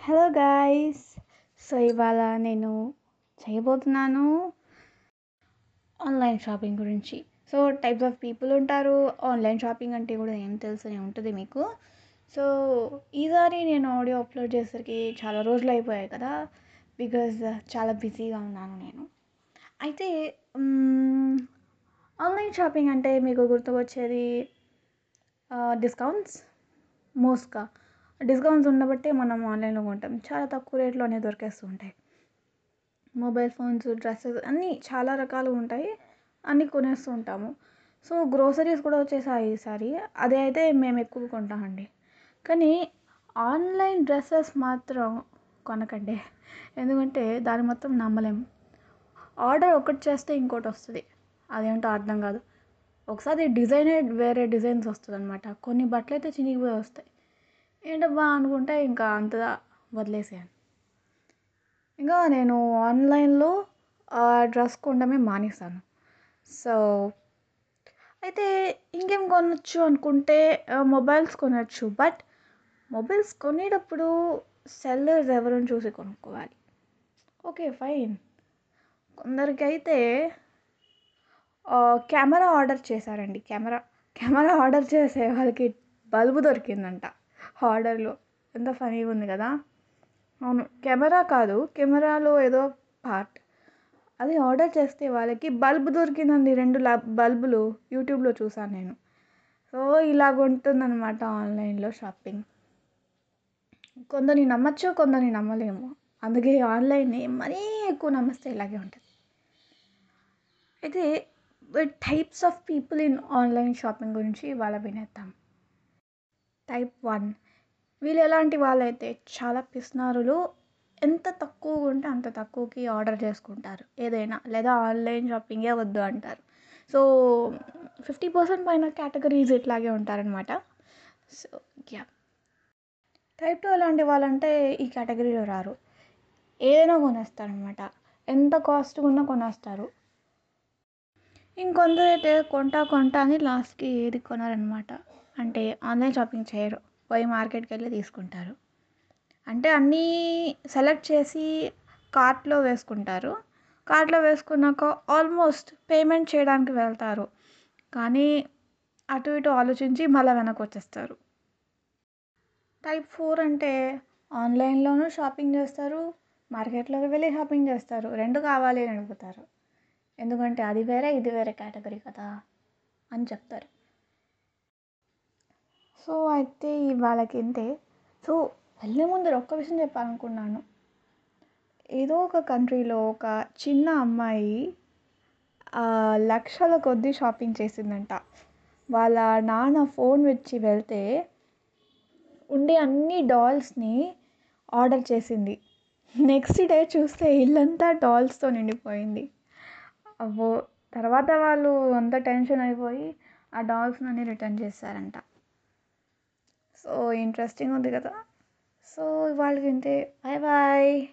Hello guys so ఇవాళ నేను చేయబోతున్నాను ఆన్లైన్ షాపింగ్ గురించి. సో టైప్స్ ఆఫ్ పీపుల్ ఉంటారు. ఆన్లైన్ షాపింగ్ అంటే కూడా ఏం తెలుసని ఉంటుంది మీకు. సో ఈసారి నేను ఆడియో అప్లోడ్ చేసేసరికి చాలా రోజులు అయిపోయాయి కదా బికాజ్ uh, చాలా బిజీగా ఉన్నాను నేను. అయితే ఆన్లైన్ షాపింగ్ అంటే మీకు గుర్తుకొచ్చేది uh, డిస్కౌంట్స్ మోస్ట్గా డిస్కౌంట్స్ ఉండబట్టే మనం ఆన్లైన్లో కొంటాం. చాలా తక్కువ రేట్లోనే దొరికేస్తూ ఉంటాయి. మొబైల్ ఫోన్స్ డ్రెస్సెస్ అన్నీ చాలా రకాలు ఉంటాయి. అన్నీ కొనేస్తూ ఉంటాము. సో గ్రోసరీస్ కూడా వచ్చేసాయి ఈసారి అదే అయితే మేము ఎక్కువ కొంటామండి. కానీ ఆన్లైన్ డ్రెస్సెస్ మాత్రం కొనకండి. ఎందుకంటే దాన్ని మొత్తం నమ్మలేం. ఆర్డర్ ఒకటి చేస్తే ఇంకోటి వస్తుంది. అదేంటో అర్థం కాదు. ఒకసారి డిజైనే వేరే డిజైన్స్ వస్తుంది అనమాట కొన్ని బట్టలు అయితే చినిగిపోయి వస్తాయి. ఏంటబ్బా అనుకుంటే ఇంకా అంతగా వదిలేసాను ఇంకా నేను ఆన్లైన్లో డ్రెస్ కొనడమే మానేసాను సో అయితే ఇంకేం కొనొచ్చు అనుకుంటే మొబైల్స్ కొనొచ్చు. బట్ మొబైల్స్ కొనేటప్పుడు సెల్లర్స్ ఎవరని చూసి కొనుక్కోవాలి? Okay fine. కొందరికైతే కెమెరా ఆర్డర్ చేశారండి. కెమెరా కెమెరా ఆర్డర్ చేసే వాళ్ళకి బల్బు దొరికిందంట. ఆర్డర్లో ఎంత ఫనీగా ఉంది కదా. అవును కెమెరా కాదు కెమెరాలో ఏదో పార్ట్. అది ఆర్డర్ చేస్తే వాళ్ళకి బల్బ్ దొరికిందండి రెండు బల్బులు యూట్యూబ్లో చూసాను నేను. సో ఇలాగ ఉంటుందన్నమాట ఆన్లైన్లో షాపింగ్. కొందరిని నమ్మచ్చు కొందరిని నమ్మలేము. అందుకే ఆన్లైన్ని మరీ ఎక్కువ నమ్మిస్తే ఇలాగే ఉంటుంది. అయితే types of people in online shopping గురించి ఇవాళ వినేద్దాం. Type one. వీళ్ళు ఎలాంటి వాళ్ళైతే చాలా పిస్నారులు ఎంత తక్కువగా ఉంటే అంత తక్కువకి ఆర్డర్ చేసుకుంటారు. ఏదైనా లేదా ఆన్లైన్ షాపింగే వద్దు అంటారు. సో ఫిఫ్టీ పర్సెంట్ పైన కేటగిరీస్ ఇట్లాగే ఉంటారనమాట సో యా. టైప్ టూ ఎలాంటి వాళ్ళంటే ఈ కేటగిరీలో రారు. ఏదైనా కొనేస్తారనమాట ఎంత కాస్ట్ ఉన్నా కొనేస్తారు. ఇంకొందరు అయితే కొంటా కొంటా అని లాస్ట్కి ఏది కొనాలన్నమాట అంటే ఆన్లైన్ షాపింగ్ చేయరు. పోయి మార్కెట్కి వెళ్ళి తీసుకుంటారు. అంటే అన్నీ సెలెక్ట్ చేసి కార్ట్లో వేసుకుంటారు. కార్ట్లో వేసుకున్నాక ఆల్మోస్ట్ పేమెంట్ చేయడానికి వెళ్తారు. కానీ అటు ఇటు ఆలోచించి మళ్ళీ వెనక్కి వచ్చేస్తారు. టైప్ ఫోర్ అంటే ఆన్లైన్లోనూ షాపింగ్ చేస్తారు. మార్కెట్లోకి వెళ్ళి షాపింగ్ చేస్తారు. రెండు కావాలి అని అడుగుతారు. ఎందుకంటే అది వేరే ఇది వేరే కేటగిరీ కదా అని చెప్తారు. సో అయితే వాళ్ళకి ఇంతే సో వెళ్ళే ముందు ఒక్క విషయం చెప్పాలనుకున్నాను. ఏదో ఒక కంట్రీలో ఒక చిన్న అమ్మాయి లక్షల కొద్దీ షాపింగ్ చేసిందంట. వాళ్ళ నాన్న ఫోన్ వచ్చి వెళ్తే ఉండే అన్ని డాల్స్ని ఆర్డర్ చేసింది. నెక్స్ట్ డే చూస్తే ఇల్లంతా డాల్స్తో నిండిపోయింది. అవ్వో తర్వాత వాళ్ళు అంత టెన్షన్ అయిపోయి ఆ డాల్స్ని అన్ని రిటర్న్ చేశారంట. సో ఇంట్రెస్టింగ్ ఉంది కదా. సో ఇవాళ వింటే బాయ్ బాయ్.